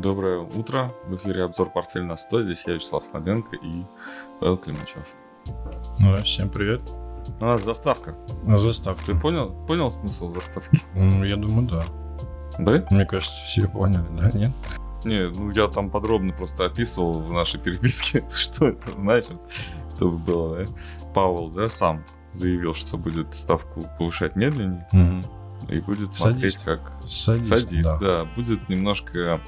Доброе утро. В эфире обзор портфеля на 100. Здесь я, Вячеслав Слабенко и Павел Климачев. Ну, всем привет. У нас заставка. Заставка. Ты понял, понял смысл заставки? Ну, я думаю, да. Да? Мне кажется, все поняли, да? Нет? Не, ну я там подробно просто описывал в нашей переписке, что это значит, чтобы было, да? Павел, да, сам заявил, что будет ставку повышать медленнее Угу. и будет смотреть, Садист. как Садист, садист, да. да. будет немножко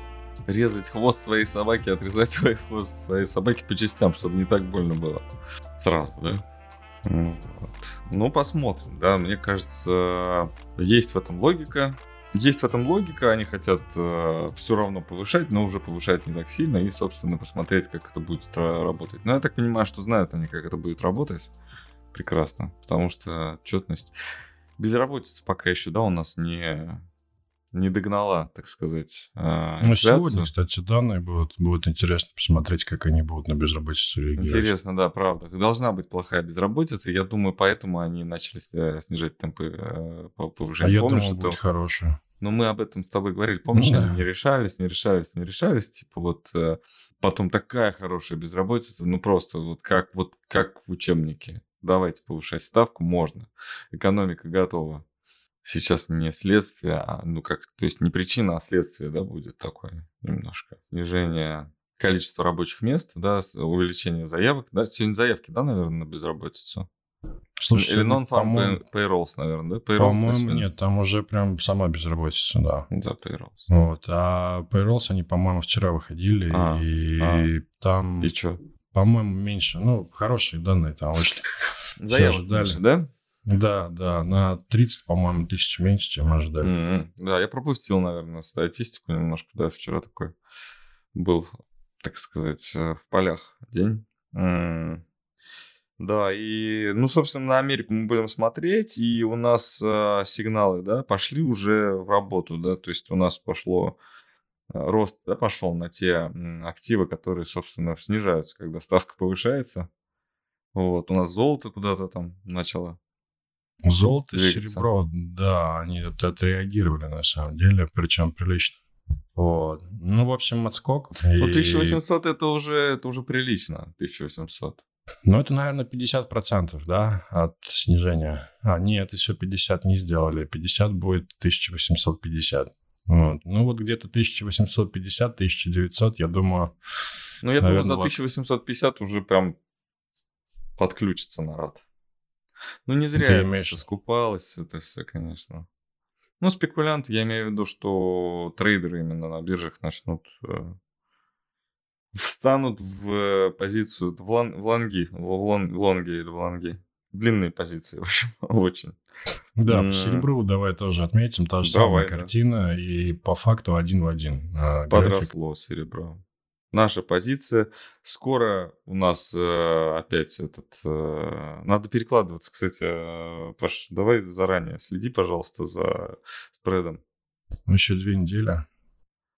резать хвост своей собаки, отрезать свой хвост своей собаки по частям, чтобы не так больно было сразу, да? Ну, Вот. Ну, посмотрим, да, мне кажется, есть в этом логика. Есть в этом логика, они хотят все равно повышать, но уже повышать не так сильно, и, собственно, посмотреть, как это будет ра- работать. Но я так понимаю, что знают они, как это будет работать. Прекрасно, потому что отчетность... Безработица пока еще, да, у нас не, не догнала, так сказать, э, Ну, сегодня, кстати, данные будут. Будет интересно посмотреть, как они будут на безработицу реагировать. Интересно, да, правда. Должна быть плохая безработица. Я думаю, поэтому они начали э, снижать темпы э, по- А повышения. я думал, это- будет хорошее. Ну, мы об этом с тобой говорили. Помнишь, Ну да. они не решались, не решались, не решались. Типа вот э, потом такая хорошая безработица, ну просто вот как, вот как в учебнике. Давайте повышать ставку, можно. Экономика готова. Сейчас не следствие, а, ну как, то есть не причина, а следствие, да, будет такое немножко. Снижение количества рабочих мест, да, увеличение заявок. Да, сегодня заявки, да, наверное, на безработицу? Слушай, Или non-farm payrolls, наверное, да? Payrolls, да, по-моему, сегодня? нет, там уже прям сама безработица, да. Да, payrolls. Вот, а payrolls, они, по-моему, вчера выходили, А, и а. там, И что? по-моему, меньше, ну, хорошие данные там вышли. Заявок меньше, да? Да, да, на 30, по-моему, тысяч меньше, чем ожидали. Мгм. Да, я пропустил, наверное, статистику немножко, да, вчера такой был, так сказать, э, в полях день. М. Да, и, ну, собственно, на Америку мы будем смотреть, и у нас э, сигналы, да, пошли уже в работу, да, то есть у нас пошло э, рост, да, пошел на те активы, которые, собственно, снижаются, когда ставка повышается. Вот, у нас золото куда-то там начало Золото, двигаться. серебро, да, они это отреагировали на самом деле, причем прилично. Вот. Ну, в общем, отскок. Ну, и- 1800 это уже, это уже прилично, 1800. Ну, это, наверное, 50%, да, от снижения. А, нет, еще 50 не сделали. 50 будет 1850. Вот. Ну, вот где-то 1850-1900, я думаю, Ну, я Наверно, думаю, за ладно. 1850 уже прям подключится народ. Ну, не зря Ты это имеешь- всё скупалось, это все, конечно. Ну, спекулянты, я имею в виду, что трейдеры именно на биржах начнут... э, встанут в э, позицию, в, лон- в лонги, в, лон- в лонги или в лонги. Длинные позиции, в общем, очень. да, по серебру давай тоже отметим. Та же Давай, самая да. картина, и по факту один в один. График. Подросло серебро. Наша позиция. Скоро у нас э, опять этот... э, надо перекладываться, кстати. э, Паш, давай заранее следи, пожалуйста, за спредом. Еще две недели.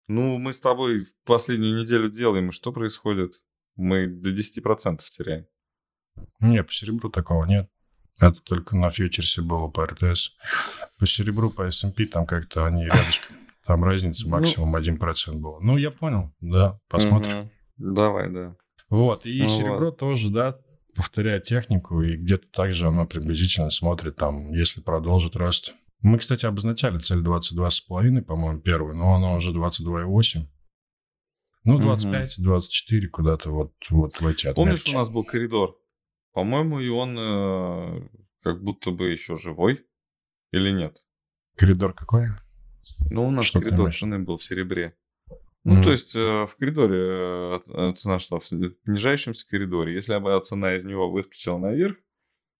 Ну, мы с тобой последнюю неделю делаем, и что происходит? Мы до 10% теряем. Не, по серебру такого нет. Это только на фьючерсе было по РТС. По серебру, по S&P там как-то они рядышком. Там разница Ну. максимум 1% была. Ну, я понял, да, посмотрим. Мгм. Давай, да. Вот, и Ну серебро тоже, да, повторяет технику, и где-то также оно приблизительно смотрит там, если продолжит рост. Мы, кстати, обозначали цель 22,5, по-моему, первую, но оно уже 22,8. Ну, Мгм. 25, 24 куда-то вот, вот в эти Помнишь, отметки. у нас был коридор? По-моему, и он э, как будто бы еще живой. Или нет? Коридор какой? Ну, у нас Что коридор цены был в серебре. Ну, Мгм. то есть э, в коридоре э, цена шла в понижающемся коридоре. Если бы цена из него выскочила наверх,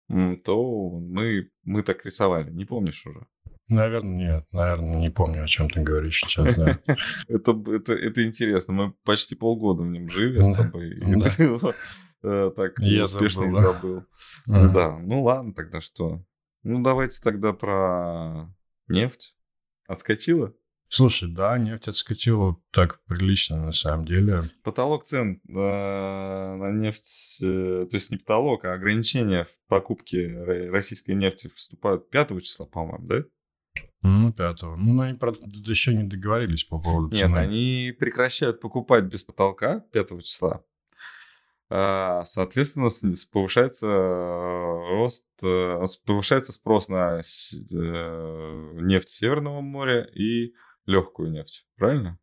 то мы, мы так рисовали. Не помнишь уже? Наверное, нет. Наверное, не помню, о чем ты говоришь сейчас, да. Это, это, это интересно. Мы почти полгода в нем жили с тобой. И э, так Я успешно забыл, забыл. Да, ну ладно, тогда что? Ну, давайте тогда про нефть. Отскочила? Слушай, да, нефть отскочила так прилично на самом деле. Потолок цен э, на нефть, э, то есть не потолок, а ограничения в покупке ро- российской нефти вступают 5 числа, по-моему, да? Ну, пятого. Ну, они про... еще не договорились по поводу цены. Нет, они прекращают покупать без потолка 5 числа. А, соответственно, повышается э, рост, э, повышается спрос на э, нефть Северного моря и легкую нефть. Правильно?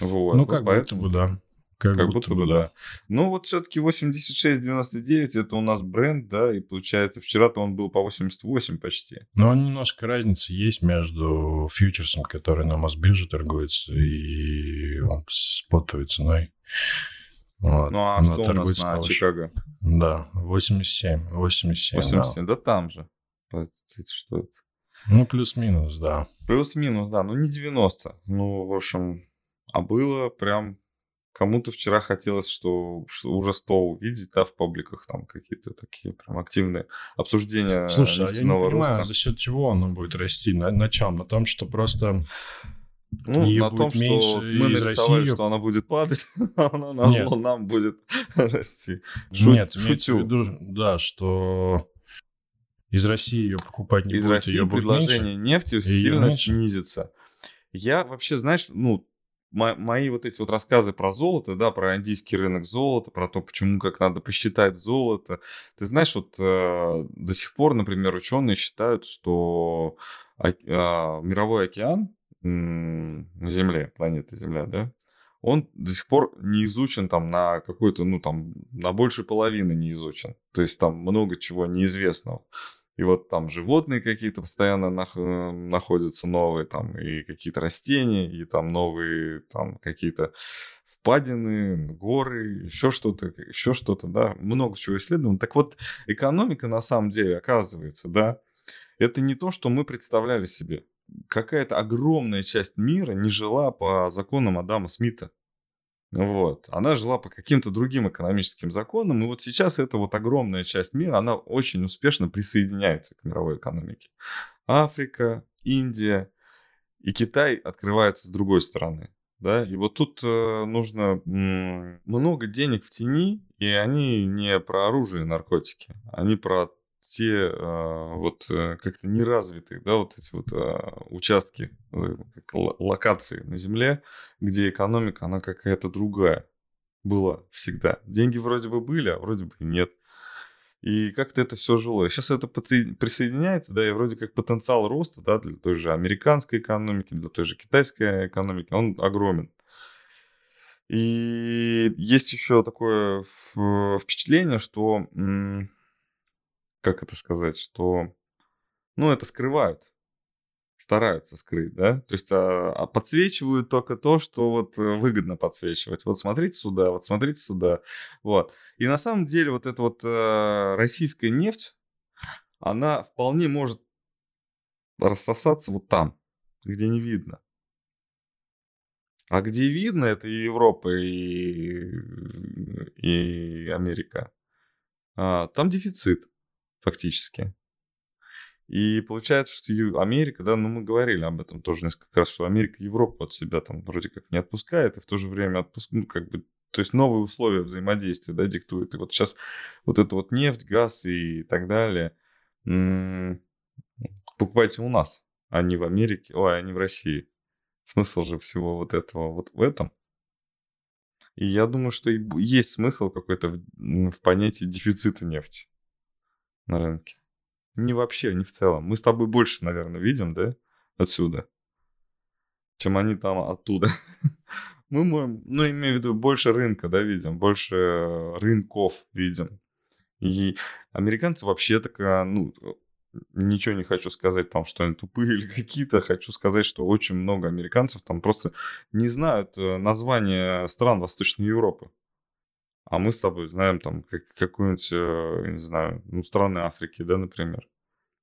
Вот. Ну, как поэтому... будто бы, да. Как, как будто, будто бы, да. да. Ну, вот все-таки 86,99 это у нас бренд, да, и получается, вчера-то он был по 88 почти. Но немножко разница есть между фьючерсом, который на Мосбирже торгуется, и он спотовой ценой. Вот. Ну, а Она что у нас на повыше. Чикаго? Да, 87, 87. 87, да, да там же. Что это? Ну, плюс-минус, да. Плюс-минус, да, ну не 90. Ну, в общем, а было прям Кому-то вчера хотелось, что, что уже 100 увидеть, да, в пабликах там какие-то такие прям активные обсуждения Слушай, а я не понимаю, роста. за счет чего оно будет расти? На, на чем? На том, что просто ну, ее на том, что мы нарисовали, России... что она будет падать, а она на зло нам будет расти. Шу... Нет, шутю. В виду, да, что из России ее покупать не из будет, России ее предложение меньше, нефти сильно меньше. снизится. Я вообще, знаешь, ну, мои вот эти вот рассказы про золото, да, про индийский рынок золота, про то, почему, как надо посчитать золото. Ты знаешь, вот э, до сих пор, например, ученые считают, что о, э, мировой океан Земле, планета Земля, да, он до сих пор не изучен там на какой-то, ну там, на больше половины не изучен. То есть там много чего неизвестного. И вот там животные какие-то постоянно нах- э, находятся новые, там и какие-то растения, и там новые там какие-то впадины, горы, еще что-то, еще что-то, да, много чего исследовано. Так вот, экономика на самом деле, оказывается, да, это не то, что мы представляли себе. Какая-то огромная часть мира не жила по законам Адама Смита. Вот. Она жила по каким-то другим экономическим законам, и вот сейчас эта вот огромная часть мира, она очень успешно присоединяется к мировой экономике. Африка, Индия и Китай открывается с другой стороны. Да, и вот тут э, нужно много денег в тени, и они не про оружие и наркотики, они про те э, вот э, как-то неразвитые, да, вот эти вот э, участки, как локации на Земле, где экономика, она какая-то другая была всегда. Деньги вроде бы были, а вроде бы нет. И как-то это все жило. Сейчас это присоединяется, да, и вроде как потенциал роста, да, для той же американской экономики, для той же китайской экономики, он огромен. И есть еще такое впечатление, что как это сказать, что, ну, это скрывают, стараются скрыть, да, то есть а, а подсвечивают только то, что вот э, выгодно подсвечивать. Вот смотрите сюда, вот смотрите сюда, вот. И на самом деле вот эта вот а, российская нефть, она вполне может рассосаться вот там, где не видно. А где видно, это и Европа, и, и Америка. А, там дефицит фактически. И получается, что Америка, да, ну мы говорили об этом тоже несколько раз, что Америка Европу от себя там вроде как не отпускает, и в то же время отпускает, ну как бы, то есть новые условия взаимодействия, да, диктует. И вот сейчас вот эту вот нефть, газ и так далее покупайте у нас, а не в Америке, ой, а не в России. Смысл же всего вот этого вот в этом. И я думаю, что есть смысл какой-то в, в понятии дефицита нефти на рынке. Не вообще, не в целом. Мы с тобой больше, наверное, видим, да, отсюда, чем они там оттуда. Мы, можем, ну, имею в виду, больше рынка, да, видим, больше рынков видим. И американцы вообще такая, ну, ничего не хочу сказать там, что они тупые или какие-то. Хочу сказать, что очень много американцев там просто не знают э, названия стран Восточной Европы. А мы с тобой знаем там как, какую-нибудь, э, не знаю, ну, страны Африки, да, например.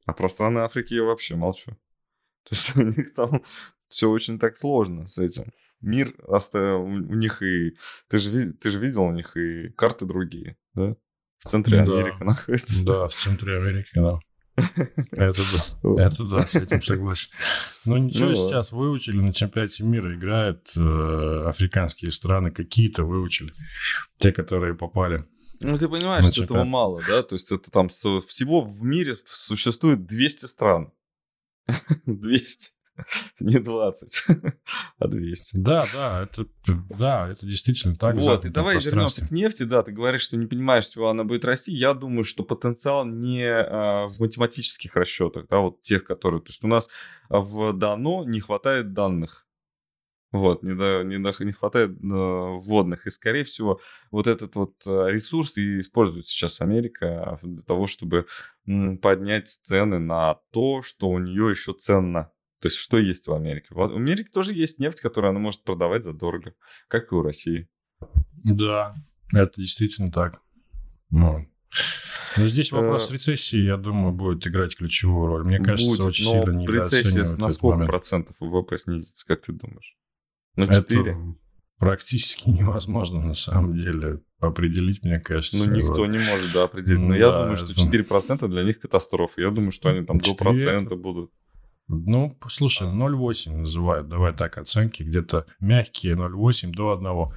А про страны Африки я вообще молчу. То есть у них там все очень так сложно с этим. Мир, у них и... Ты же, ты же видел у них и карты другие, да? В центре да. Америки находится. Да, в центре Америки, да. Это да, это да, с этим согласен. Ну ничего, ну, сейчас выучили, на чемпионате мира играют э, африканские страны, какие-то выучили, те, которые попали. Ну ты понимаешь, что этого мало, да? То есть это там всего в мире существует 200 стран. 200. Не 20, а 200. Да, да, это, да, это действительно так. Вот, и давай вернемся к нефти. Да, ты говоришь, что не понимаешь, чего она будет расти. Я думаю, что потенциал не а, в математических расчетах, да, вот тех, которые... То есть у нас в дано не хватает данных. Вот, не, до, не, до, не хватает э, вводных. И, скорее всего, вот этот вот э, ресурс и использует сейчас Америка для того, чтобы м, поднять цены на то, что у нее еще ценно. То есть, что есть в Америке? В Америке тоже есть нефть, которую она может продавать задорого, как и у России. Да, это действительно так. Ну, но здесь вопрос э, рецессии, я думаю, будет играть ключевую роль. Мне кажется, будет, очень сильно недооценивают на сколько процентов ВВП снизится, как ты думаешь? На 4? Это практически невозможно на самом деле определить, мне кажется. Ну, никто вот. не может, да, определить. Но да, я думаю, что 4% для них катастрофа. Я думаю, что они там до процента будут. Ну, слушай, 0,8 называют, давай так, оценки, где-то мягкие 0,8 до 1.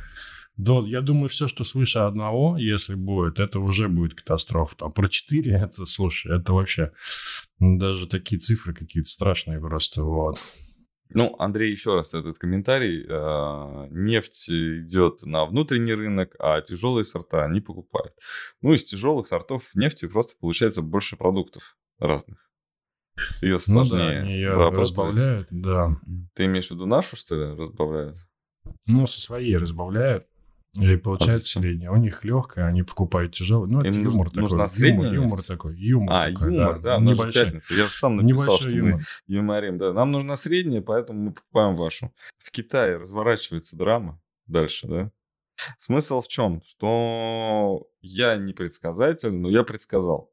До, я думаю, все, что свыше одного, если будет, это уже будет катастрофа. Там про 4, это, слушай, это вообще даже такие цифры какие-то страшные просто, вот. Ну, Андрей, еще раз этот комментарий. А, нефть идет на внутренний рынок, а тяжелые сорта они покупают. Ну, из тяжелых сортов нефти просто получается больше продуктов разных. Ее сложнее ну, да, ее разбавляют, да. Ты имеешь в виду нашу, что ли, разбавляют? Ну, со своей разбавляют. И получается средняя. У них легкая, они покупают тяжелый. Ну, это юмор такой. Нужна средняя юмор, юмор такой. Юмор а, такой, юмор, да. да небольшой. Пятница. Я же сам написал, Небольшой что юмор. мы юморим. Да. Нам нужна средняя, поэтому мы покупаем вашу. В Китае разворачивается драма дальше, да? Смысл в чем? Что я не предсказатель, но я предсказал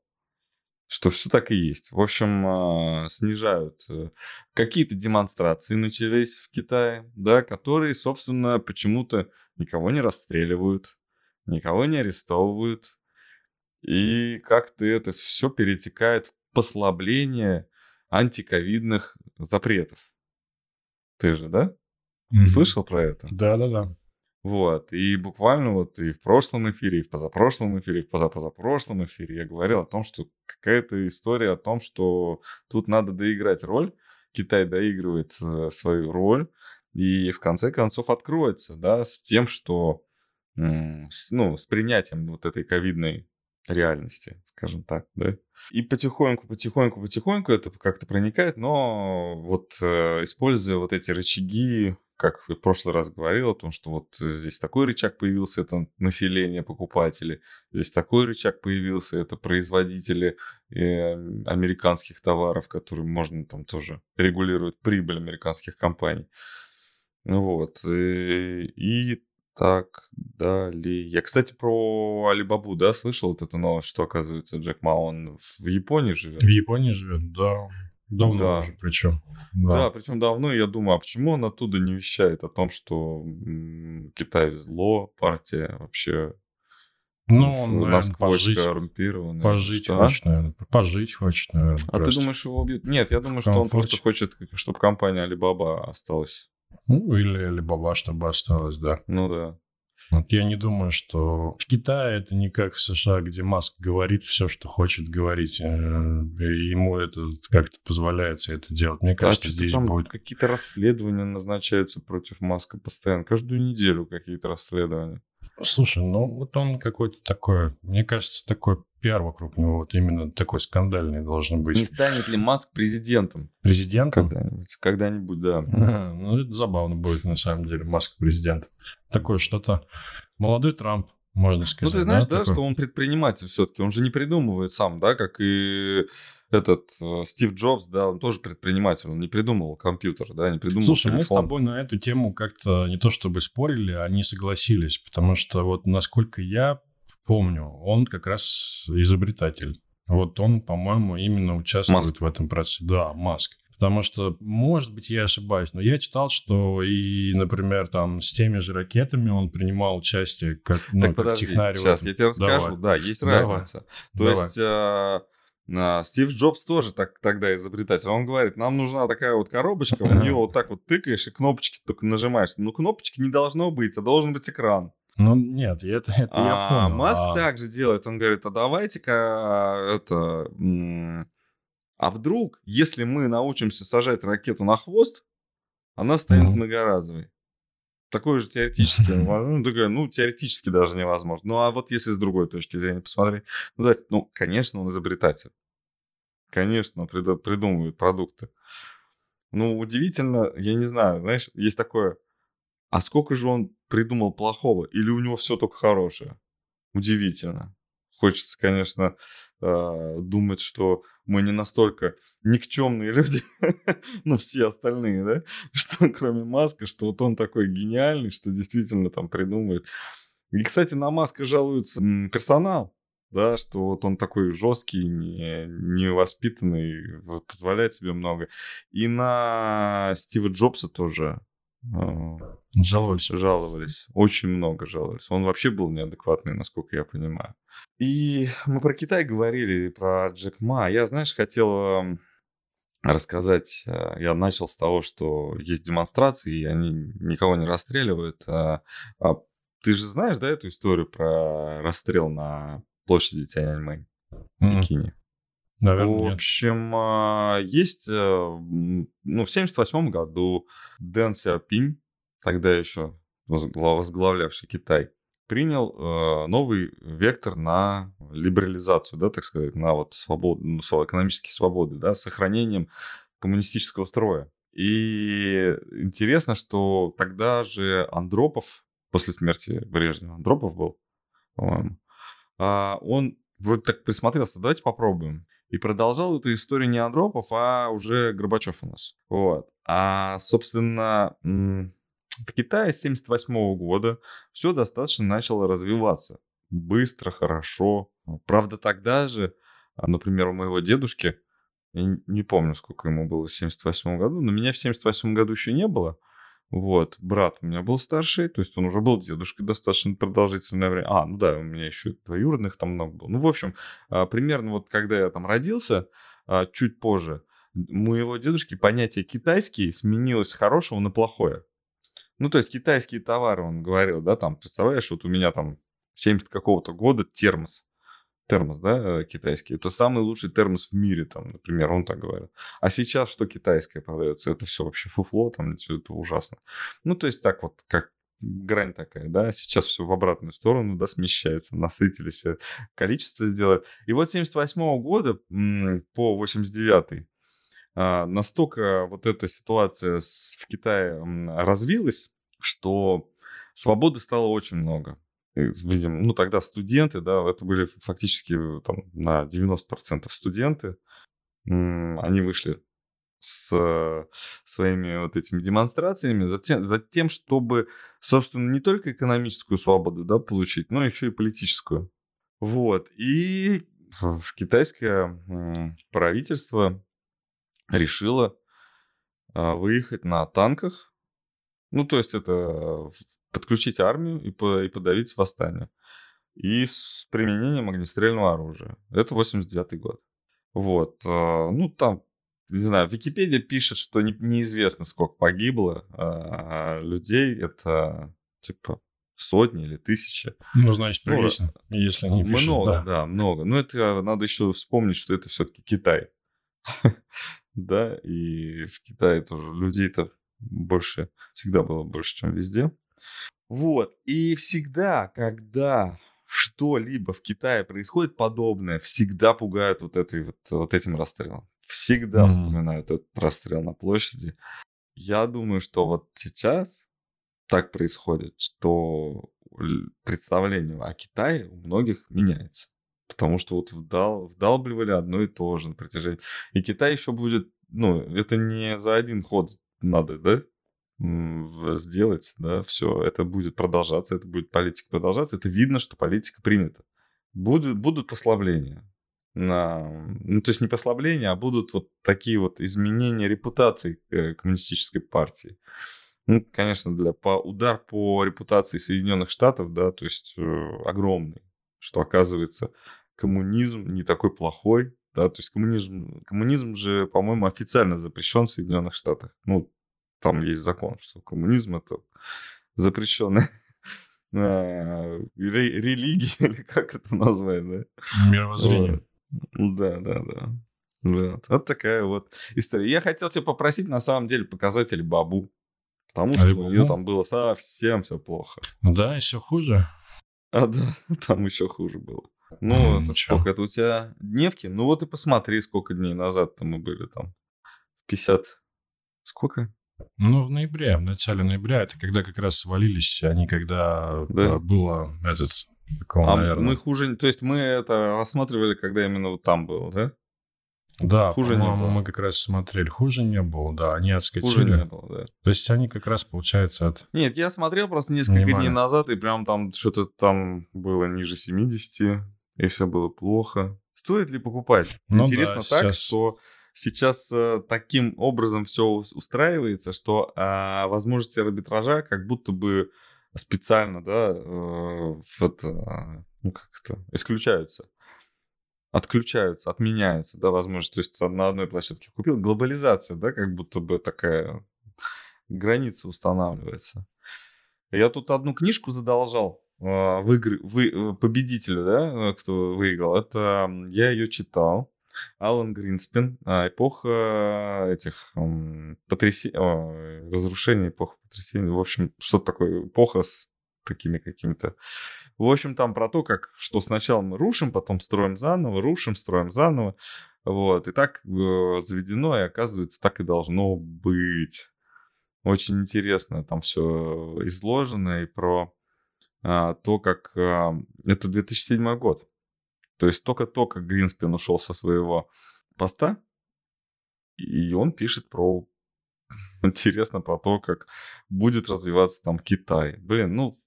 что все так и есть. В общем, а, снижают. Э, какие-то демонстрации начались в Китае, да, которые, собственно, почему-то никого не расстреливают, никого не арестовывают. И как-то это все перетекает в послабление антиковидных запретов. Ты же, да? Mm-hmm. Слышал про это? Да, да, да. Вот, и буквально вот и в прошлом эфире, и в позапрошлом эфире, и в позапозапрошлом эфире я говорил о том, что какая-то история о том, что тут надо доиграть роль, Китай доигрывает э, свою роль, и в конце концов откроется, да, с тем, что, ну, с принятием вот этой ковидной реальности, скажем так, да. И потихоньку, потихоньку, потихоньку это как-то проникает, но вот э, используя вот эти рычаги, как в прошлый раз говорил о том, что вот здесь такой рычаг появился, это население, покупатели, здесь такой рычаг появился, это производители э, американских товаров, которые можно там тоже регулировать прибыль американских компаний. Вот. И, и так далее. Я, кстати, про Алибабу, да, слышал вот эту новость, что, оказывается, Джек Ма, он в Японии живет? В Японии живет, да. Давно да. уже причем. Да. да, причем давно. Я думаю, а почему он оттуда не вещает о том, что Китай зло, партия вообще ну, он, наверное, пожить, коррумпированная. Пожить что? хочет, наверное. Пожить хочет, наверное. А просто. ты думаешь, его убьют? Нет, я думаю, что он просто хочет, чтобы компания Alibaba осталась. Ну, или Alibaba, чтобы осталась, да. Ну да. Вот я не думаю, что в Китае это не как в США, где Маск говорит все, что хочет говорить. Э, и ему это как-то позволяется это делать. Мне кажется, а здесь будет... Какие-то расследования назначаются против Маска постоянно. Каждую неделю какие-то расследования. Слушай, ну вот он какой-то такой, мне кажется, такой пиар вокруг него вот именно такой скандальный должен быть. Не станет ли Маск президентом? Президентом? Когда-нибудь, когда-нибудь, да. А, ну, это забавно будет, на самом деле, Маск президент. Такое что-то... Молодой Трамп, можно сказать. Ну, ты знаешь, да, да что он предприниматель все-таки. Он же не придумывает сам, да, как и этот э, Стив Джобс, да, он тоже предприниматель, он не придумывал компьютер, да, не придумал Слушай, телефон. мы с тобой на эту тему как-то не то чтобы спорили, а не согласились, потому что вот насколько я помню, он как раз изобретатель. Вот он, по-моему, именно участвует Маск. в этом процессе. Да, Маск. Потому что, может быть, я ошибаюсь, но я читал, что и, например, там с теми же ракетами он принимал участие как, ну, так, как подожди, технарь. Сейчас, я тебе расскажу. Давай. Да, есть Давай. разница. То Давай. есть... А... Стив Джобс тоже так, тогда изобретатель. Он говорит, нам нужна такая вот коробочка, в нее вот так вот тыкаешь и кнопочки только нажимаешь. Ну, кнопочки не должно быть, а должен быть экран. Ну, нет, это, это а, я понял. Маск а... также делает. Он говорит, а давайте-ка это... А вдруг, если мы научимся сажать ракету на хвост, она станет mm-hmm. многоразовой. Такое же теоретически, ну, такое, ну, теоретически даже невозможно. Ну, а вот если с другой точки зрения посмотреть, ну, знаете, ну конечно, он изобретатель. Конечно, он придумывает продукты. Ну, удивительно, я не знаю, знаешь, есть такое, а сколько же он придумал плохого? Или у него все только хорошее? Удивительно. Хочется, конечно, а, думать, что мы не настолько никчемные люди, ну, все остальные, да, что кроме Маска, что вот он такой гениальный, что действительно там придумывает. И, кстати, на Маска жалуется персонал, да, что вот он такой жесткий, не, невоспитанный, позволяет себе много. И на Стива Джобса тоже а, жаловались. Жаловались. Очень много жаловались. Он вообще был неадекватный, насколько я понимаю. И мы про Китай говорили, про Джек Ма. Я, знаешь, хотел рассказать. Э, я начал с того, что есть демонстрации, и они никого не расстреливают. А, а ты же знаешь, да, эту историю про расстрел на площади Тяньаньмэнь в. Пекине? Наверное, В общем, а, есть, э, ну, в 78 году Дэн Сяопинь, тогда еще возглавлявший Китай, принял э, новый вектор на либерализацию, да, так сказать, на вот свободу, ну, экономические свободы, да, с сохранением коммунистического строя. И интересно, что тогда же Андропов, после смерти Брежнева, Андропов был, по-моему, а, он вроде так присмотрелся, давайте попробуем. И продолжал эту историю не Андропов, а уже Горбачев у нас. Вот. А, собственно, в Китае с 1978 года все достаточно начало развиваться. Быстро, хорошо. Правда, тогда же, а, например, у моего дедушки, я не помню, сколько ему было в 1978 году, но меня в 1978 году еще не было. Вот, брат у меня был старший, то есть он уже был дедушкой достаточно продолжительное время. А, ну да, у меня еще двоюродных там много было. Ну, в общем, а, примерно вот когда я там родился, а, чуть позже, у моего дедушки понятие китайский сменилось с хорошего на плохое. Ну, то есть китайские товары, он говорил, да, там, представляешь, вот у меня там 70 какого-то года термос термос, да, э, китайский. Это самый лучший термос в мире, там, например, он так говорит. А сейчас что китайское продается? Это все вообще фуфло, там, это ужасно. Ну, то есть так вот, как грань такая, да, сейчас все в обратную сторону, да, смещается, насытились, количество сделали. И вот с 78 года по 89 а, настолько вот эта ситуация в Китае развилась, что свободы стало очень много видим, ну тогда студенты, да, это были фактически э, там на 90% студенты, они вышли с своими вот этими демонстрациями, за тем, за тем, чтобы, собственно, не только экономическую свободу, да, получить, но еще и политическую. Вот. И китайское правительство решило а, выехать на танках ну, то есть это подключить армию и, по, и подавить восстание. И с применением огнестрельного оружия. Это 89 год. Вот. А, ну, там, не знаю, Википедия пишет, что не, неизвестно, сколько погибло а, людей. Это, типа, сотни или тысячи. Ну, значит, прилично, ну, если они пишут. Много, да. да, много. Но это надо еще вспомнить, что это все-таки Китай. да, и в Китае тоже людей-то больше, всегда было больше, чем везде. Вот. И всегда, когда что-либо в Китае происходит подобное, всегда пугают вот, этой, вот, вот этим расстрелом. Всегда mm-hmm. вспоминают этот расстрел на площади. Я думаю, что вот сейчас так происходит, что представление о Китае у многих меняется. Потому что вот вдал, вдалбливали одно и то же на протяжении. И Китай еще будет, ну, это не за один ход надо, да, сделать, да, все, это будет продолжаться, это будет политика продолжаться, это видно, что политика принята. Будут, будут послабления. На, ну, то есть не послабления, а будут вот такие вот изменения репутации э, коммунистической партии. Ну, конечно, для, по, удар по репутации Соединенных Штатов, да, то есть э, огромный, что оказывается коммунизм не такой плохой, да, то есть коммунизм, коммунизм же, по-моему, официально запрещен в Соединенных Штатах. Ну, там есть закон, что коммунизм это запрещенная религия, или как это назвать, да? Мировоззрение. Да, да, да. Вот, вот такая вот история. Я хотел тебя попросить, на самом деле, показать Алибабу. Потому что у нее там было совсем все плохо. Да, еще хуже. А, да, там еще хуже было. Ну, это сколько это у тебя дневки? Ну вот и посмотри, сколько дней назад-то мы были там. 50... Сколько? Ну, в ноябре, в начале ноября, это когда как раз свалились они, когда да? было этот... Такого, а наверное. мы хуже... То есть мы это рассматривали, когда именно вот там было, да? Да, хуже не было. мы как раз смотрели. Хуже не было, да. Они отскочили. Хуже не было, да. То есть они как раз, получается, от... Нет, я смотрел просто несколько Внимание. дней назад, и прям там что-то там было ниже 70, и все было плохо. Стоит ли покупать? Ну, Интересно да, так, сейчас... что сейчас э, таким образом все устраивается, что э, возможности арбитража как будто бы специально, да, э, вот, э, ну как это, исключаются отключаются, отменяются, да, возможно, то есть на одной площадке купил. Глобализация, да, как будто бы такая граница устанавливается. Я тут одну книжку задолжал э, в игры, вы, э, победителю, да, э, кто выиграл. Это я ее читал. Алан Гринспен, эпоха этих потрясений, разрушений, эпоха потрясений. В общем, что-то такое, эпоха с такими какими-то в общем, там про то, как, что сначала мы рушим, потом строим заново, рушим, строим заново. Вот, и так э, заведено, и оказывается, так и должно быть. Очень интересно там все изложено и про а, то, как... А, это 2007 год. То есть только-только Гринспен ушел со своего поста, и он пишет про... Интересно про то, как будет развиваться там Китай. Блин, ну,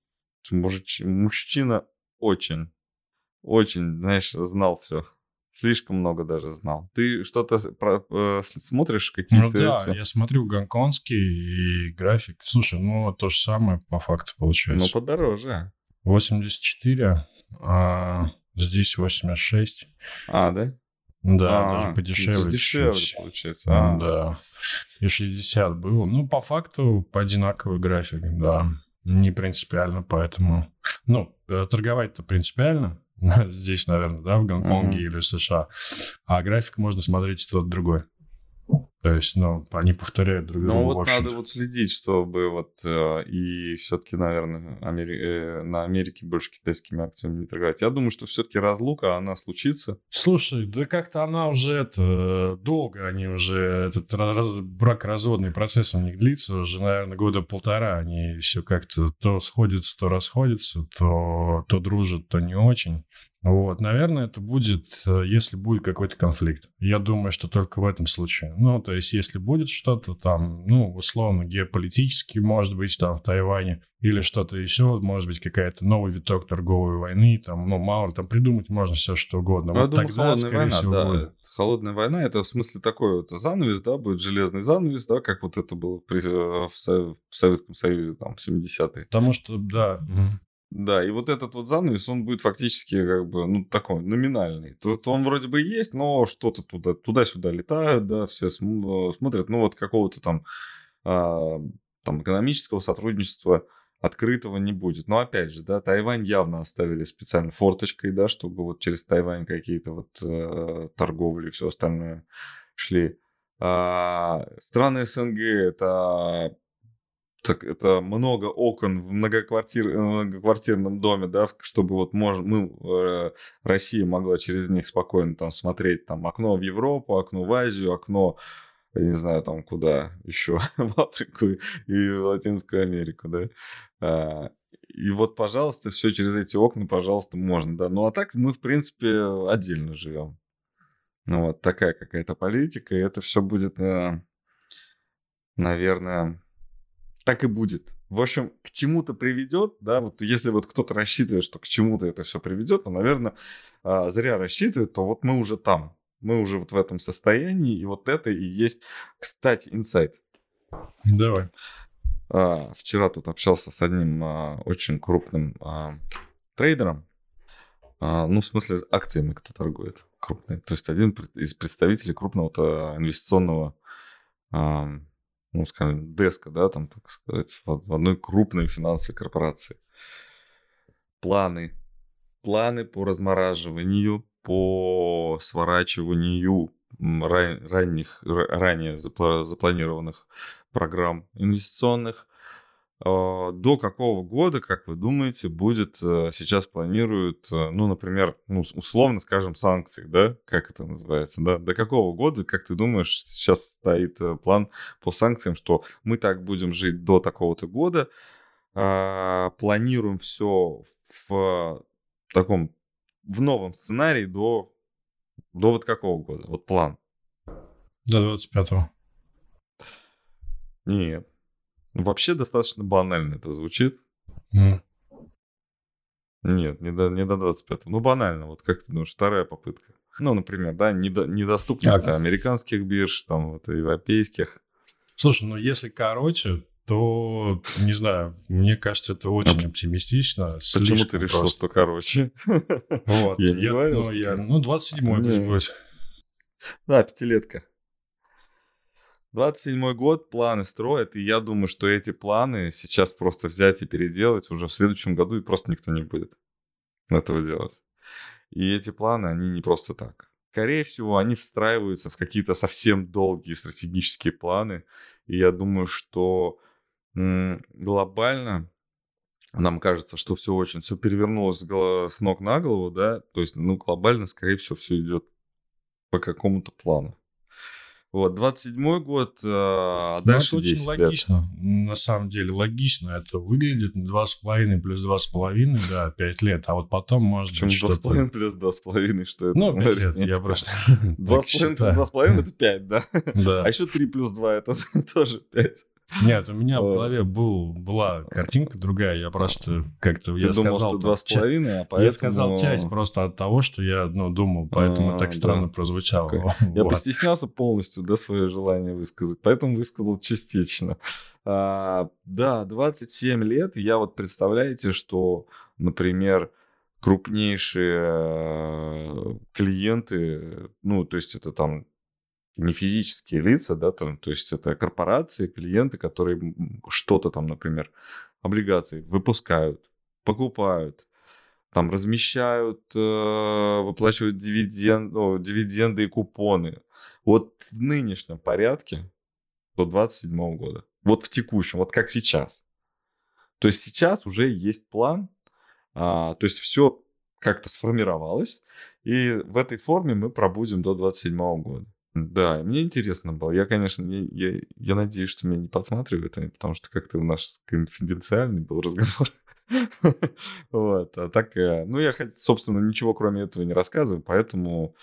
мужич, мужчина очень, очень, знаешь, знал все. Слишком много даже знал. Ты что-то про, э, смотришь какие-то? Ну да, эти... я смотрю гонконгский и график. Слушай, ну то же самое по факту получается. Ну подороже. 84, а здесь 86. А, да? Да, а, даже подешевле. Дешевле, получается. А. Да. И 60 было. Ну, по факту, по одинаковый график, да не принципиально, поэтому... Ну, э, торговать-то принципиально, здесь, наверное, да, в Гонконге mm-hmm. или в США, а график можно смотреть тот другой. То есть, ну, они повторяют друг друга. Ну, вот надо вот следить, чтобы вот э, и все-таки, наверное, Амери... э, на Америке больше китайскими акциями не торговать. Я думаю, что все-таки разлука, она случится. Слушай, да как-то она уже это долго, они уже этот раз, брак-разводный процесс у них длится уже, наверное, года полтора. Они все как-то то сходятся, то расходятся, то, то дружат, то не очень. Вот, наверное, это будет, э, если будет какой-то конфликт. Я думаю, что только в этом случае. Ну, то есть, если будет что-то там, ну, условно, геополитически, может быть, там в Тайване, или что-то еще, может быть, какая-то новый виток торговой войны, там, ну, мало ли, там придумать можно все, что угодно. Ну, вот я тогда, думаю, скорее война, всего, да. будет. Холодная война, это в смысле такой вот занавес, да, будет железный занавес, да, как вот это было при, э, в Советском Союзе, там, в 70-е. Потому что, да, да, и вот этот вот занавес, он будет фактически как бы, ну, такой номинальный. Тут он вроде бы есть, но что-то туда, туда-сюда летают, да, все смотрят, ну, вот какого-то там, а, там экономического сотрудничества открытого не будет. Но опять же, да, Тайвань явно оставили специально форточкой, да, чтобы вот через Тайвань какие-то вот э, торговли и все остальное шли. А, страны СНГ это так это много окон в многоквартир, э, многоквартирном доме, да, чтобы вот мож, мы, э, Россия могла через них спокойно там смотреть там окно в Европу, окно в Азию, окно, я не знаю, там куда еще, в Африку и в Латинскую Америку, да. А, и вот, пожалуйста, все через эти окна, пожалуйста, можно, да. Ну, а так мы, в принципе, отдельно живем. Ну, вот такая какая-то политика, и это все будет, э, наверное, так и будет. В общем, к чему-то приведет, да, вот если вот кто-то рассчитывает, что к чему-то это все приведет, то, наверное, а, зря рассчитывает, то вот мы уже там, мы уже вот в этом состоянии, и вот это и есть, кстати, инсайт. Давай. А, вчера тут общался с одним а, очень крупным трейдером, ну, в смысле, акциями кто торгует крупные. То есть один из представителей крупного инвестиционного ну, скажем, деска, да, там, так сказать, в одной крупной финансовой корпорации. Планы. Планы по размораживанию, по сворачиванию ран, ранних, ранее запланированных программ инвестиционных. А, до какого года, как вы думаете, будет э, сейчас планируют, э, ну, например, ну, условно скажем, санкции, да, как это называется, да, до какого года, как ты думаешь, сейчас стоит э, план по санкциям, что мы так будем жить до такого-то года, а, планируем все в таком, в новом сценарии до, до вот какого года, вот план? До 25-го. Нет. Вообще достаточно банально это звучит. Mm. Нет, не до, не до 25 Ну, банально, вот как ты думаешь, вторая попытка. Ну, например, да, недо, недоступность а, американских бирж, там, вот, европейских. Слушай, ну, если короче, то, не знаю, мне кажется, это очень оптимистично. Почему ты решил, просто. что короче? Вот. Я, я говорил, ну, я, ну, 27-й пусть будет. Да, пятилетка. 27 год, планы строят, и я думаю, что эти планы сейчас просто взять и переделать уже в следующем году, и просто никто не будет этого делать. И эти планы, они не просто так. Скорее всего, они встраиваются в какие-то совсем долгие стратегические планы, и я думаю, что глобально нам кажется, что все очень, все перевернулось с, с ног на голову, да, то есть, ну, глобально, скорее всего, все идет по какому-то плану. Вот, 27-й год, а дальше ну, это очень логично, на самом деле, логично это выглядит, 2,5 плюс 2,5, да, 5 лет, а вот потом может Почему быть 2,5 плюс 2,5, что это? Ну, 5 лет, я просто 2,5 плюс 2,5 это 5, да? Да. А еще 3 плюс 2 это тоже 5. Нет, у меня в голове был, была картинка другая, я просто как-то... Ты я думал, сказал, что два с половиной, а поэтому... Я сказал часть просто от того, что я ну, думал, поэтому а, так странно да. прозвучало. Я вот. постеснялся полностью, да, свое желание высказать, поэтому высказал частично. А, да, 27 лет, я вот представляете, что, например, крупнейшие э, клиенты, ну, то есть это там не физические лица, да, там, то есть это корпорации, клиенты, которые что-то там, например, облигации выпускают, покупают, там размещают, э, выплачивают дивиденд, ну, дивиденды и купоны. Вот в нынешнем порядке до 27 года. Вот в текущем, вот как сейчас. То есть сейчас уже есть план, а, то есть все как-то сформировалось, и в этой форме мы пробудем до 27 года. Да, мне интересно было. Я, конечно, я, я, я надеюсь, что меня не подсматривают, потому что как-то у нас конфиденциальный был разговор. Вот, а так, э, ну, я, собственно, ничего кроме этого не рассказываю, поэтому,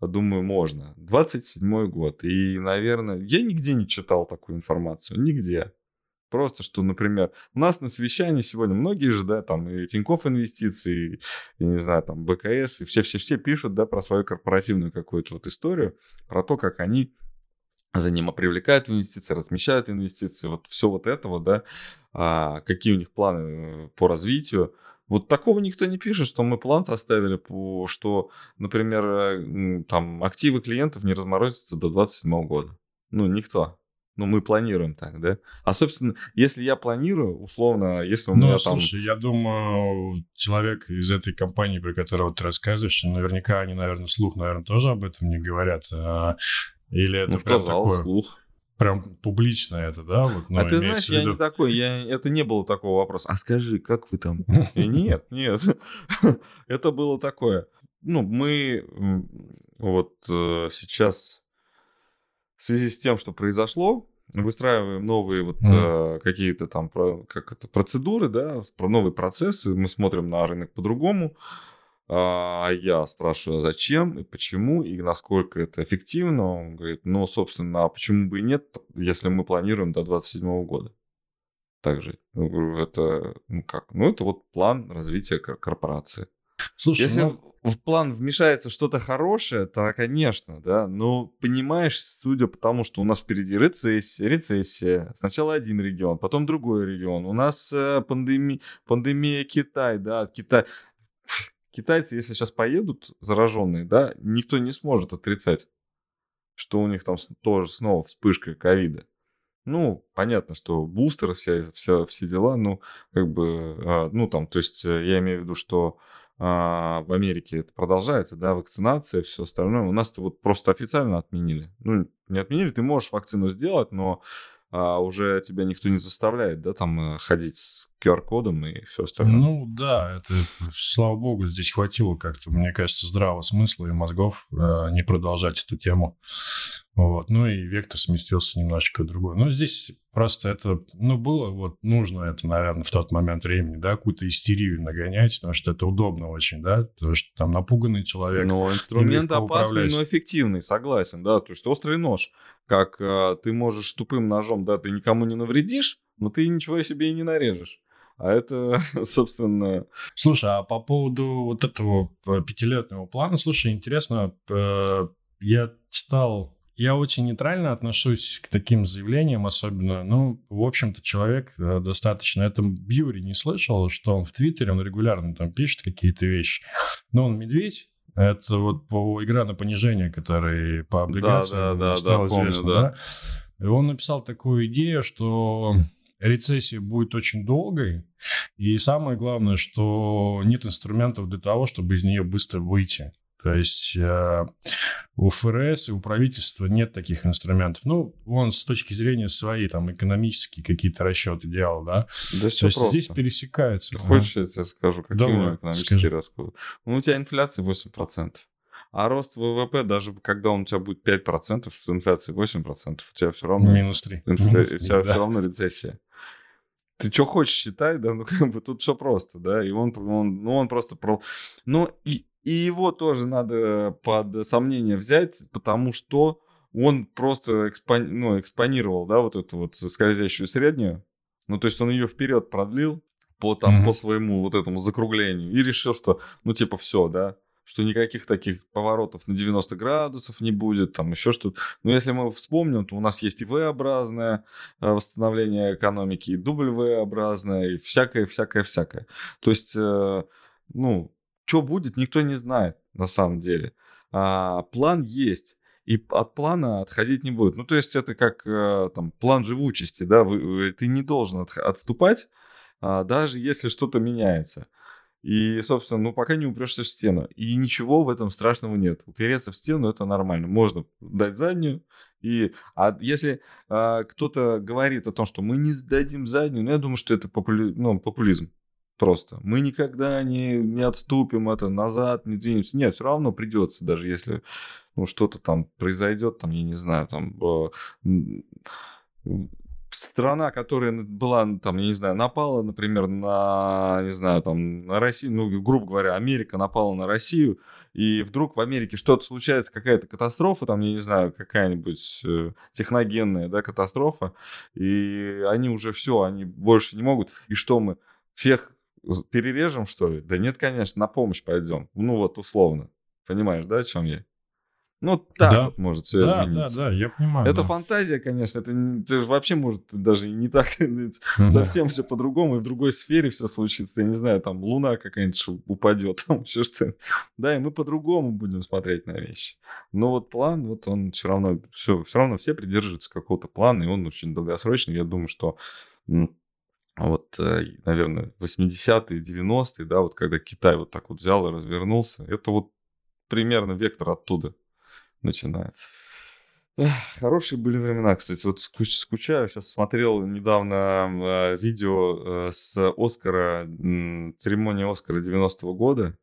думаю, можно. 27-й год, и, наверное, я нигде не читал такую информацию, нигде. Просто, что, например, у нас на совещании сегодня многие же, да, там, и Тинькофф Инвестиции, и, не знаю, там, БКС, и все-все-все пишут, да, про свою корпоративную какую-то вот историю, про то, как они за ним привлекают инвестиции, размещают инвестиции, вот все вот этого, да, а, какие у них планы по развитию. Вот такого никто не пишет, что мы план составили, по, что, например, э, там активы клиентов не разморозятся до 27 года. Ну, никто ну, мы планируем так, да? А, собственно, если я планирую, условно, если у ну, меня ну, там... слушай, я думаю, человек из этой компании, про которого ты рассказываешь, наверняка они, наверное, слух, наверное, тоже об этом не говорят. А... Или это ну, прям сказал, такое... слух. Прям публично это, да? Вот, ну, а ты знаешь, я не такой, я, это не было такого вопроса. А скажи, как вы там? Нет, нет. Это было такое. Ну, мы вот э, сейчас в связи с тем, что произошло, выстраиваем новые вот mm. э, какие-то там про, как это, процедуры, да, про новые процессы, мы смотрим на рынок по-другому. А я спрашиваю, а зачем и почему, и насколько это эффективно. Он говорит, ну, собственно, а почему бы и нет, если мы планируем до 27 года. Также это, ну как, ну это вот план развития корпорации. Слушай, если ну в план вмешается что-то хорошее, то, конечно, да, но понимаешь, судя по тому, что у нас впереди рецессия, рецессия, сначала один регион, потом другой регион, у нас э, пандемия, пандемия Китай, да, Китай, китайцы, если сейчас поедут зараженные, да, никто не сможет отрицать, что у них там тоже снова вспышка ковида. Ну, понятно, что бустер, вся, вся, все дела, ну, как бы, а, ну, там, то есть, э, я имею в виду, что а, в Америке это продолжается, да, вакцинация, все остальное. У нас-то вот просто официально отменили. Ну, не отменили, ты можешь вакцину сделать, но а, уже тебя никто не заставляет, да, там э, ходить с QR-кодом и все остальное. Ну да, это, слава богу, здесь хватило как-то, мне кажется, здравого смысла и мозгов э, не продолжать эту тему. Вот. Ну и вектор сместился немножечко в другой. Но здесь просто это, ну, было вот нужно это, наверное, в тот момент времени, да, какую-то истерию нагонять, потому что это удобно очень, да, потому что там напуганный человек. Но инструмент опасный, но эффективный, согласен, да, то есть острый нож, как э, ты можешь тупым ножом, да, ты никому не навредишь, но ты ничего себе и не нарежешь. А это, собственно... Слушай, а по поводу вот этого э, пятилетнего плана, слушай, интересно, э, я читал я очень нейтрально отношусь к таким заявлениям, особенно, ну, в общем-то, человек э, достаточно, это Бьюри не слышал, что он в Твиттере, он регулярно там пишет какие-то вещи, но он медведь, это вот по игра на понижение, который по облигациям да, да, стал да, известно, помню, да. да. И он написал такую идею, что рецессия будет очень долгой, и самое главное, что нет инструментов для того, чтобы из нее быстро выйти. То есть э, у ФРС и у правительства нет таких инструментов. Ну, он с точки зрения своей там экономические какие-то расчеты делал, да? Да все То есть здесь пересекается. Ты хочешь, я тебе скажу, какие Давай, экономические расходы? Ну, у тебя инфляция 8%. А рост ВВП, даже когда он у тебя будет 5%, с инфляцией 8%, у тебя все равно... Минус 3. Инфля... Минус 3 у тебя да. все равно рецессия ты что хочешь считай, да, ну как бы тут все просто, да, и он, он ну он просто про, ну и и его тоже надо под сомнение взять, потому что он просто экспон... ну, экспонировал, да, вот эту вот скользящую среднюю. Ну, то есть он ее вперед продлил по, там, mm-hmm. по своему вот этому закруглению и решил, что, ну, типа, все, да, что никаких таких поворотов на 90 градусов не будет, там еще что-то. Но если мы вспомним, то у нас есть и V-образное э, восстановление экономики, и W-образное, и всякое, всякое, всякое. То есть, э, ну, что будет, никто не знает на самом деле. А, план есть. И от плана отходить не будет. Ну, то есть это как э, там план живучести, да, вы, ты не должен от, отступать, а, даже если что-то меняется. И, собственно, ну, пока не упрешься в стену. И ничего в этом страшного нет. Упереться в стену это нормально. Можно дать заднюю. И, а если а, кто-то говорит о том, что мы не дадим заднюю, ну, я думаю, что это попули, ну, популизм просто. Мы никогда не, не отступим это назад, не двинемся. Нет, все равно придется, даже если ну, что-то там произойдет, там, я не знаю, там страна, которая была, там, я не знаю, напала, например, на, не знаю, там, на Россию, ну, грубо говоря, Америка напала на Россию, и вдруг в Америке что-то случается, какая-то катастрофа, там, я не знаю, какая-нибудь э, техногенная, да, катастрофа, и они уже все, они больше не могут, и что мы всех перережем, что ли? Да нет, конечно, на помощь пойдем. Ну вот, условно. Понимаешь, да, о чем я? Ну, так да. вот может все да, измениться. Да, да, я понимаю. Это да. фантазия, конечно. Это, это вообще может даже не так. совсем все по-другому. И в другой сфере все случится. Я не знаю, там луна какая-нибудь упадет. Там еще что Да, и мы по-другому будем смотреть на вещи. Но вот план, вот он все равно, все, все равно все придерживаются какого-то плана, и он очень долгосрочный. Я думаю, что вот, э, наверное, 80-е, 90-е, да, вот когда Китай вот так вот взял и развернулся, это вот примерно вектор оттуда начинается. Эх, хорошие были времена, кстати. Вот скуч, скучаю. Сейчас смотрел недавно э, видео э, с Оскара, э, церемонии Оскара 90-го года.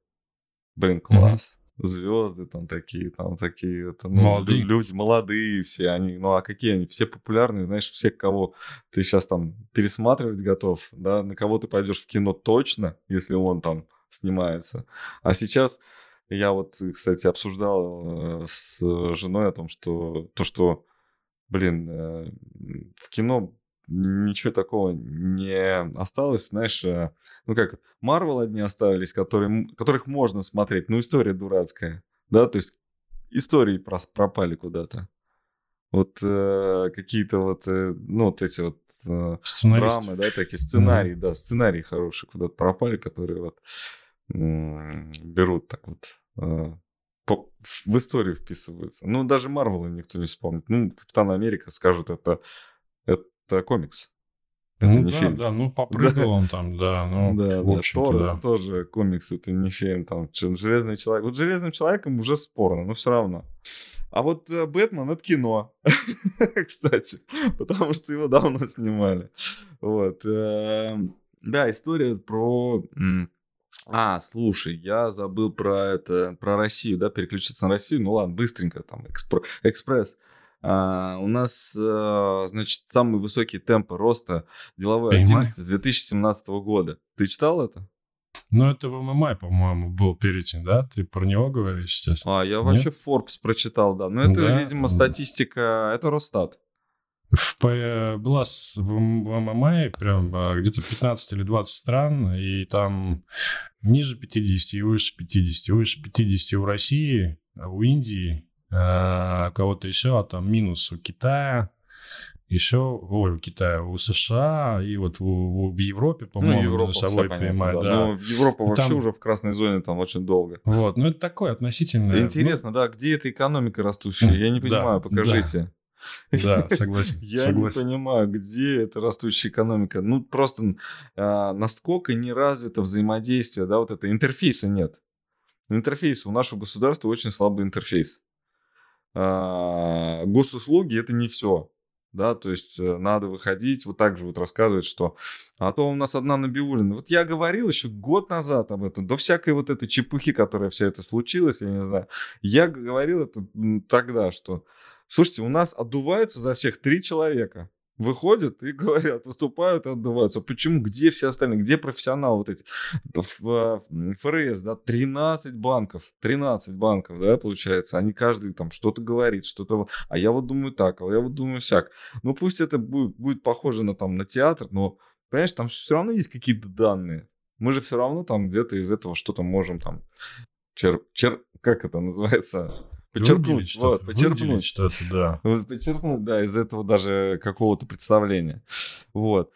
Блин, класс. Mm-hmm звезды там такие, там такие, это, ну, молодые. люди молодые все, они, ну а какие они, все популярные, знаешь, все, кого ты сейчас там пересматривать готов, да, на кого ты пойдешь в кино точно, если он там снимается. А сейчас я вот, кстати, обсуждал э, с женой о том, что то, что, блин, э, в кино ничего такого не осталось, знаешь, э, ну как, Марвел одни оставились, которые, которых можно смотреть, но история дурацкая, да, то есть истории пропали куда-то. Вот э, какие-то вот, э, ну, вот эти вот э, драмы, да, такие сценарии, mm-hmm. да, сценарии хорошие куда-то пропали, которые вот э, берут так вот э, по, в историю вписываются. Ну, даже Марвела никто не вспомнит. Ну, Капитан Америка скажут, это это комикс. Это ну не да, фильм. да, ну попрыгал он там, да, ну, да, в да, Тор да. тоже комикс, это не фильм, там, Железный человек. Вот Железным человеком уже спорно, но все равно. А вот э, Бэтмен это кино, кстати, потому что его давно снимали. Вот. эм, Да, история про... А, слушай, я забыл про это, про Россию, да, переключиться на Россию. Ну ладно, быстренько, там, экспр- экспресс. А, у нас, э, значит, самые высокие темпы роста деловой Понимаю. активности с 2017 года. Ты читал это? Ну, это в ММА, по-моему, был перечень, да? Ты про него говоришь сейчас? А, я Нет? вообще Forbes прочитал, да. Но это, Да? видимо, статистика, это Росстат. В, П- была в, в ММА прям а, где-то 15 или 20 стран, и там ниже 50 и выше 50. Выше 50 у России, а у Индии, кого-то еще, а там минус у Китая, еще, ой, у Китая, у США, и вот в, в- Европе, по-моему, ну, Европа, понятно, PMI, да. да. Но Европа И вообще там- уже в красной зоне там очень долго. Вот, ну это такое относительное. Интересно, да, где эта экономика растущая? Я не Да, понимаю, да. покажите. Ну, да, согласен. Я согласен. не понимаю, где эта растущая экономика. Ну, просто а, насколько не развито взаимодействие, да, вот это интерфейса нет. Интерфейс у нашего государства очень слабый интерфейс. А, госуслуги это не все. Да, то есть э, надо выходить, вот так же вот рассказывать, что а то у нас одна Набиулина. Вот я говорил еще год назад об этом, до всякой вот этой чепухи, которая вся это случилась, я не знаю. Я говорил это тогда, что, слушайте, у нас отдуваются за всех три человека. Выходят и говорят, выступают и отдуваются. Почему? Где все остальные? Где профессионалы вот эти? А, ФРС, да, 13 банков. 13 банков, да, получается. Они каждый там что-то говорит, что-то... А я вот думаю так, а я вот думаю сяк. Ну, пусть это будет, будет похоже на, там, на театр, но, понимаешь, там все равно есть какие-то данные. Мы же все равно там где-то из этого что-то можем там... Чер... Чер... Как это называется? Почерпнуть. что-то, Вот, почерпнуть. что-то, да. Вот Подчеркнуть, да, из этого даже какого-то представления. Вот.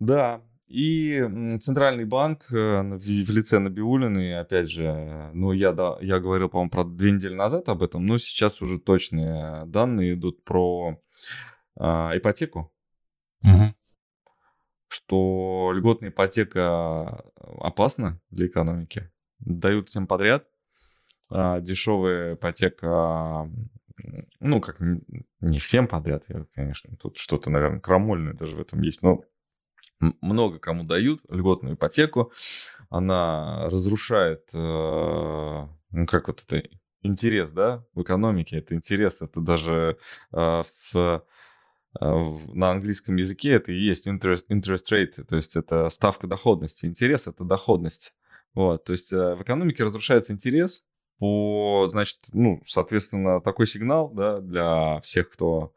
Да, и Центральный банк э, в лице Набиулиной, опять же, э, ну, я, да, я говорил, по-моему, про две недели назад об этом, но сейчас уже точные данные идут про а, ипотеку, Мгм. что льготная ипотека опасна для экономики. Дают всем подряд. А, дешевая ипотека, ну, как не всем подряд, конечно, тут что-то, наверное, крамольное даже в этом есть, но много кому дают льготную ипотеку. Она разрушает, э, ну, как вот это, интерес, да, в экономике. Это интерес, это даже в э, в- на английском языке это и есть interest, interest rate, то есть это ставка доходности. Интерес это доходность. Вот, то есть э, в экономике разрушается интерес по, значит, ну, соответственно, такой сигнал, да, для всех, кто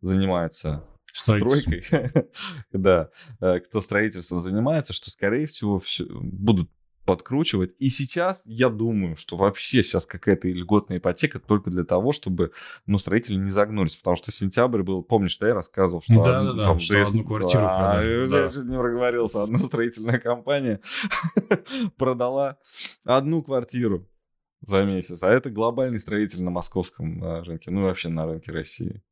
занимается стройкой, да, э, кто строительством занимается, что, скорее всего, всё- будут подкручивать. И сейчас я думаю, что вообще сейчас какая-то льготная ипотека только для того, чтобы, ну, строители не загнулись. Потому что сентябрь был, помнишь, да, я рассказывал, что... Да-да-да, одну- там что ДС одну квартиру Да, продали, я да. чуть не проговорился. Одна строительная компания продала одну квартиру за месяц. А это глобальный строитель на московском э, рынке, ну и вообще на рынке России.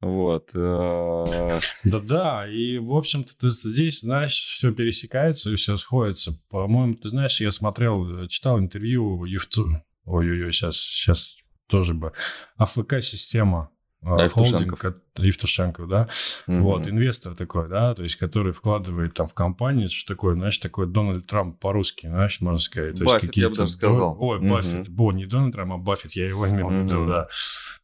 Вот. э, Да-да, и, в общем-то, ты здесь, знаешь, все пересекается и все сходится. По-моему, ты знаешь, я смотрел, э, читал интервью Евту... Ой-ой-ой, сейчас, сейчас тоже бы. АФК-система. Евтушенков. Холдинг, от- Евтушенков, да? мгм. Вот, инвестор такой, да, то есть, который вкладывает там в компанию, что такое, знаешь, такой Дональд Трамп по-русски, знаешь, можно сказать. То есть Баффет, я бы даже сказал. Ой, Мгм. Баффет, Бо, не Дональд Трамп, а Баффет, я его имел в виду, да.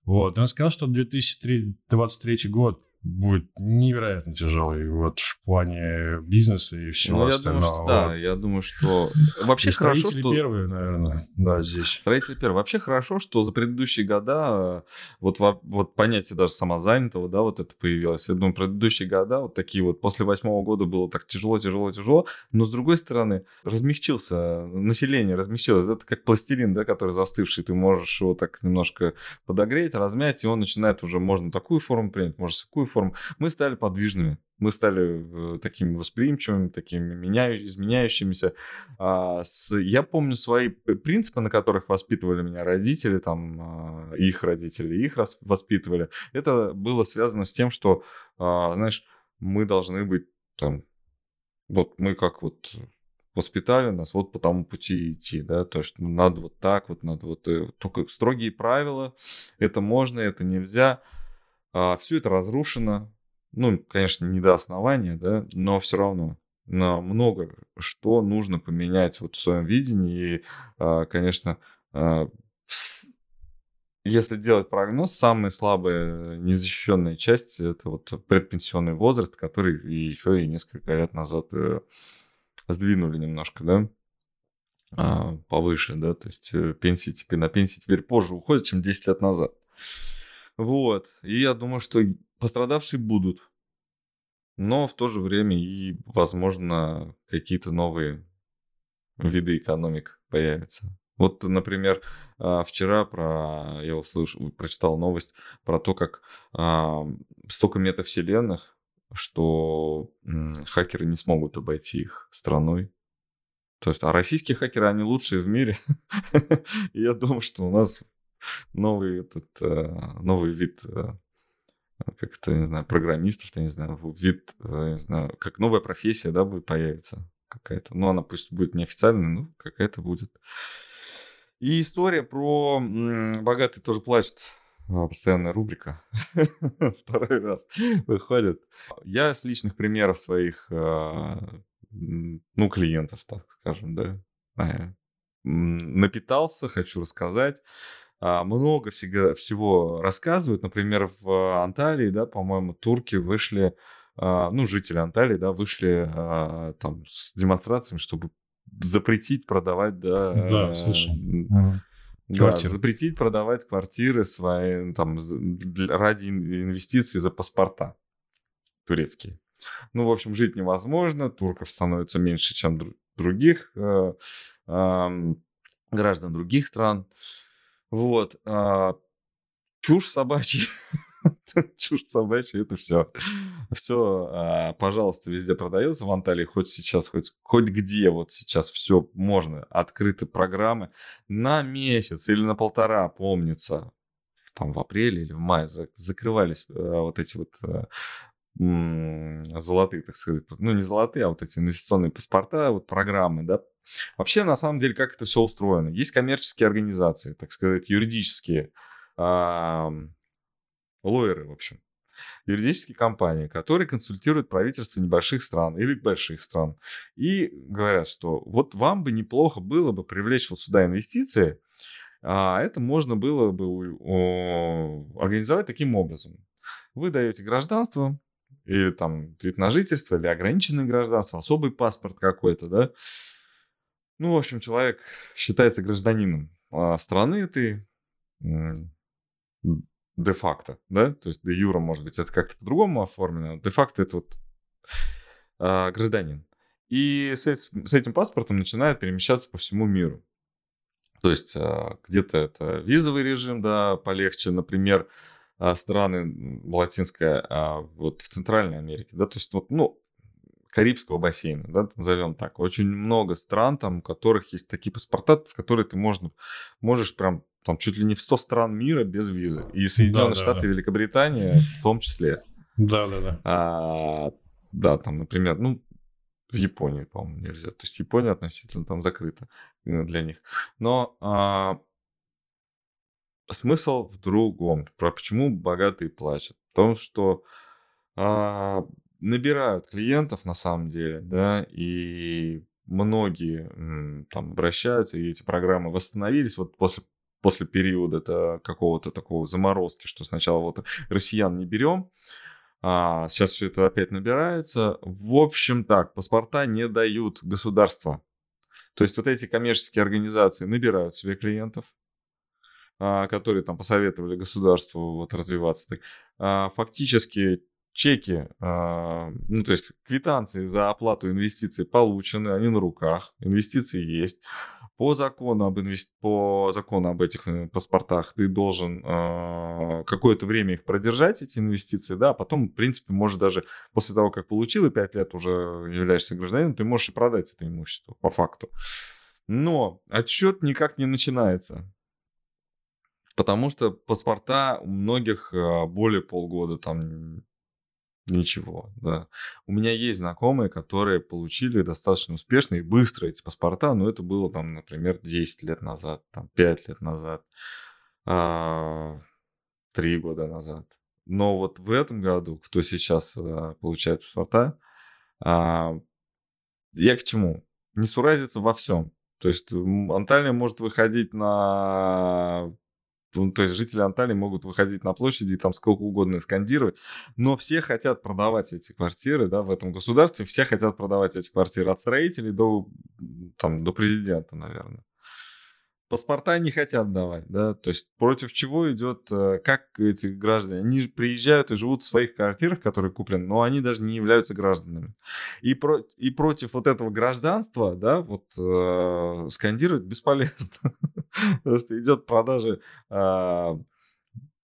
Вот, он сказал, что 2023 год будет невероятно тяжелый вот плане бизнеса и всего Ну, я остального. думаю, что да, я думаю, что вообще И хорошо, что... первые, наверное, да, здесь. Строители первые. Вообще хорошо, что за предыдущие года э, вот, во- вот понятие даже самозанятого, да, вот это появилось. Я думаю, предыдущие года вот такие вот, после восьмого года было так тяжело, тяжело, тяжело, но с другой стороны размягчился, население размягчилось, да, это как пластилин, да, который застывший, ты можешь его так немножко подогреть, размять, и он начинает уже, можно такую форму принять, можно такую форму. Мы стали подвижными, мы стали э, такими восприимчивыми, такими меняю- изменяющимися. А, я помню свои принципы, на которых воспитывали меня родители, там, а, их родители, их воспитывали. Это было связано с тем, что, а, знаешь, мы должны быть там, вот мы как вот воспитали нас вот по тому пути идти, да, то есть ну, надо вот так вот, надо вот, э, только строгие правила, это можно, это нельзя, а, все это разрушено, ну, конечно, не до основания, да, но все равно на много что нужно поменять вот в своем видении. И, а, конечно, а, если делать прогноз, самая слабая незащищенная часть это вот предпенсионный возраст, который еще и несколько лет назад э, сдвинули немножко, да, а, повыше, да, то есть э, пенсии теперь на пенсии теперь позже уходят, чем 10 лет назад. Вот, и я думаю, что пострадавшие будут но в то же время и, возможно, какие-то новые виды экономик появятся. Вот, например, а, вчера про, я услышал, прочитал новость про то, как а, столько метавселенных, что хакеры не смогут обойти их страной. То есть, а российские хакеры, они лучшие в мире. я думаю, что у нас новый, этот, а, новый вид как это, не знаю, программистов, я не знаю, вид, э, не знаю, как новая профессия, да, будет появиться какая-то. Ну, она пусть будет неофициальная, но какая-то будет. И история про «Богатый тоже плачет». А, постоянная рубрика. Второй раз выходит. Я с личных примеров своих, а, ну, клиентов, так скажем, да, напитался, хочу рассказать. А, много всего, всего рассказывают. Например, в Анталии, да, по-моему, турки вышли, а, ну, жители Анталии, да, вышли а, там с демонстрациями, чтобы запретить продавать, да... Да, слышал. Да, запретить продавать квартиры свои, там, ради инвестиций за паспорта турецкие. Ну, в общем, жить невозможно, турков становится меньше, чем других э, э, граждан других стран. Вот. А, чушь собачья. чушь собачья, это все. Все, а, пожалуйста, везде продается в Анталии, хоть сейчас, хоть, хоть где, вот сейчас все можно. Открыты программы на месяц или на полтора, помнится. Там в апреле или в мае закрывались а, вот эти вот а, золотые, так сказать, ну не золотые, а вот эти инвестиционные паспорта, вот программы, да. Вообще, на самом деле, как это все устроено? Есть коммерческие организации, так сказать, юридические, лоеры, в общем, юридические компании, которые консультируют правительства небольших стран или больших стран и говорят, что вот вам бы неплохо было бы привлечь вот сюда инвестиции, а это можно было бы организовать таким образом. Вы даете гражданство, или там вид на жительство, или ограниченное гражданство, особый паспорт какой-то, да. Ну, в общем, человек считается гражданином а страны этой де-факто, да, то есть де юра, может быть, это как-то по-другому оформлено, де-факто это вот а, гражданин. И с с этим паспортом начинает перемещаться по всему миру. То есть а, где-то это визовый режим, да, полегче, например, страны латинская, а, вот в Центральной Америке, да, то есть вот, ну, Карибского бассейна, да, назовем так. Очень много стран, там, у которых есть такие паспорта, в которые ты можно, можешь прям там чуть ли не в 100 стран мира без визы. И Соединенные да, Штаты, да, да. Великобритания в том числе. Да, да, да. А, да, там, например, ну, в Японии, по-моему, нельзя. То есть Япония относительно там закрыта э, для них. Но а, смысл в другом. Про почему богатые плачут. В том, что а, набирают клиентов на самом деле, да, и многие там обращаются, и эти программы восстановились вот после после периода это какого-то такого заморозки, что сначала вот россиян не берем, а сейчас все это опять набирается. В общем так, паспорта не дают государства. То есть вот эти коммерческие организации набирают себе клиентов, которые там посоветовали государству вот развиваться. Так, а, фактически чеки, а, ну то есть квитанции за оплату инвестиций получены, они на руках, инвестиции есть. По закону об, инвести... по закону об этих э, паспортах ты должен какое-то время их продержать, эти инвестиции, да, а потом, в принципе, можешь даже после того, как получил и 5 лет уже являешься гражданином, ты можешь и продать это имущество по факту. Но отчет никак не начинается. Потому что паспорта у многих а, более полгода там Ничего, да. У меня есть знакомые, которые получили достаточно успешно и быстро эти паспорта, но это было там, например, 10 лет назад, там 5 лет назад, 3 а, года назад. Но вот в этом году, кто сейчас а, получает паспорта, я к чему? Не суразиться во всем. То есть Анталия может выходить на ну, то есть жители Анталии могут выходить на площади и там сколько угодно скандировать, но все хотят продавать эти квартиры, да, в этом государстве, все хотят продавать эти квартиры от строителей до, там, до президента, наверное паспорта не хотят давать, да, то есть против чего идет, э, как эти граждане, они приезжают и живут в своих квартирах, которые куплены, но они даже не являются гражданами. И, про, и против вот этого гражданства, да, вот э, скандировать бесполезно. Потому что идет продажа э,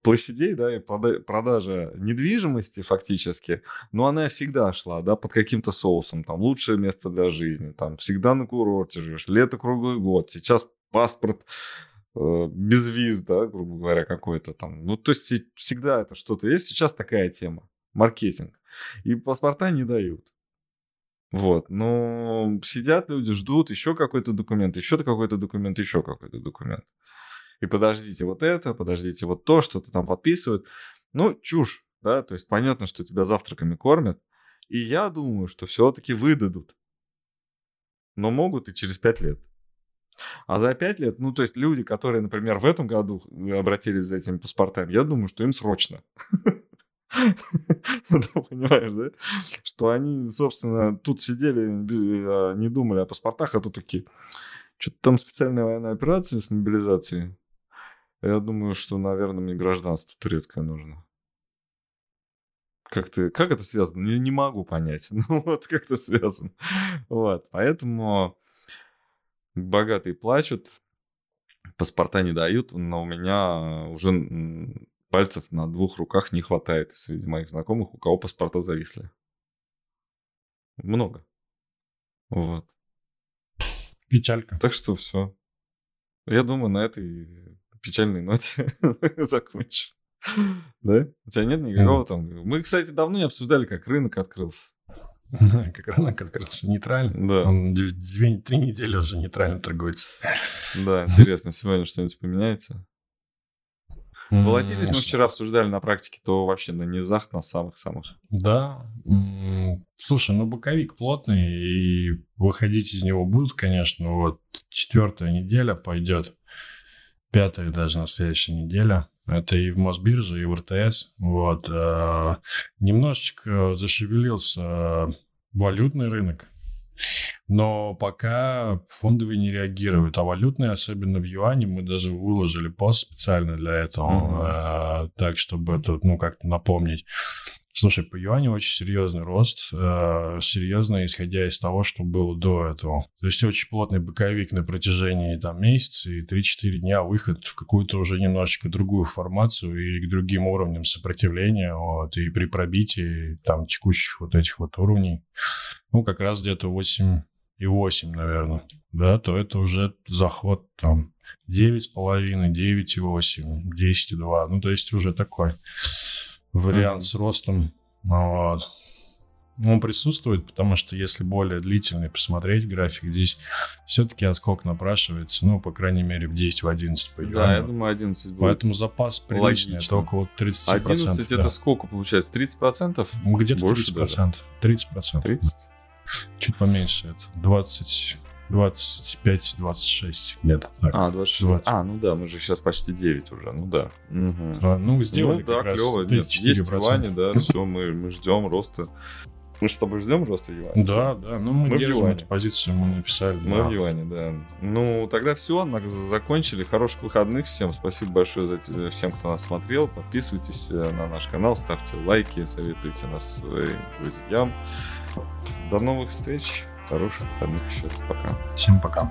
площадей, да, и продажа недвижимости фактически, но она всегда шла, да, под каким-то соусом, там, лучшее место для жизни, там, всегда на курорте живешь, лето круглый год, сейчас паспорт э, без виз, да, грубо говоря, какой-то там. Ну, то есть всегда это что-то есть. Сейчас такая тема. Маркетинг. И паспорта не дают. Вот, но сидят люди, ждут еще какой-то документ, еще какой-то документ, еще какой-то документ. И подождите вот это, подождите вот то, что-то там подписывают. Ну, чушь, да, то есть понятно, что тебя завтраками кормят. И я думаю, что все-таки выдадут. Но могут и через пять лет. А за пять лет, ну, то есть люди, которые, например, в этом году обратились за этими паспортами, я думаю, что им срочно. Понимаешь, да? Что они, собственно, тут сидели, а, не думали о паспортах, а тут такие, что-то там специальная военная операция с мобилизацией. Я думаю, что, наверное, мне гражданство турецкое нужно. Как, ты, как это связано? Не, не могу понять. Ну вот, как это связано. Вот, поэтому богатые плачут, паспорта не дают, но у меня уже пальцев на двух руках не хватает среди моих знакомых, у кого паспорта зависли. Много. Вот. Печалька. Так что все. Я думаю, на этой печальной ноте закончим. Да? У тебя нет никакого там... Мы, кстати, давно не обсуждали, как рынок открылся. Как рынок открылся нейтрально. Да. Он две, три недели уже нейтрально торгуется. Да, интересно, сегодня что-нибудь поменяется? Волатильность мы вчера обсуждали на практике, то вообще на низах, на самых-самых. Да. Слушай, ну боковик плотный, и выходить из него будут, конечно. Вот четвертая неделя пойдет, пятая даже на следующей неделе. Это и в Мосбирже, и в РТС. Вот. Э, немножечко зашевелился валютный рынок. Но пока фондовые не реагируют, а валютные, особенно в юане, мы даже выложили пост специально для этого, mm-hmm. так чтобы это, ну, как-то напомнить. Слушай, по юаню очень серьезный рост, э, серьезно исходя из того, что было до этого. То есть очень плотный боковик на протяжении там месяца и 3-4 дня выход в какую-то уже немножечко другую формацию и к другим уровням сопротивления, вот, и при пробитии там текущих вот этих вот уровней, ну, как раз где-то 8 и 8, наверное, да, то это уже заход там 9,5, 9,8, 10,2, ну, то есть уже такой вариант mm-hmm. с ростом. Вот. Он присутствует, потому что если более длительный посмотреть график, здесь все-таки отскок напрашивается, ну, по крайней мере, в 10, в 11 по юаню. Да, я думаю, 11 будет. Поэтому запас приличный, Логично. это около 30%. 11 да. это сколько получается? 30%? Где-то Больше 30%. Даже? 30%. 30? Чуть поменьше это. 20, 25-26 где-то. А, 26. 20. А, ну да, мы же сейчас почти 9 уже, ну да. Угу. А, ну, сделали ну, да, как клево. Раз Нет, есть юани, да, все, мы, мы ждем роста. Мы же с тобой ждем роста юаня? Да, да, ну мы, мы держим эту позицию, мы написали. Мы да. в юане, да. Ну, тогда все, закончили. Хороших выходных всем. Спасибо большое за всем, кто нас смотрел. Подписывайтесь э, на наш канал, ставьте лайки, советуйте нас своим друзьям. До новых встреч. Хороших выходных еще. Пока. Всем пока.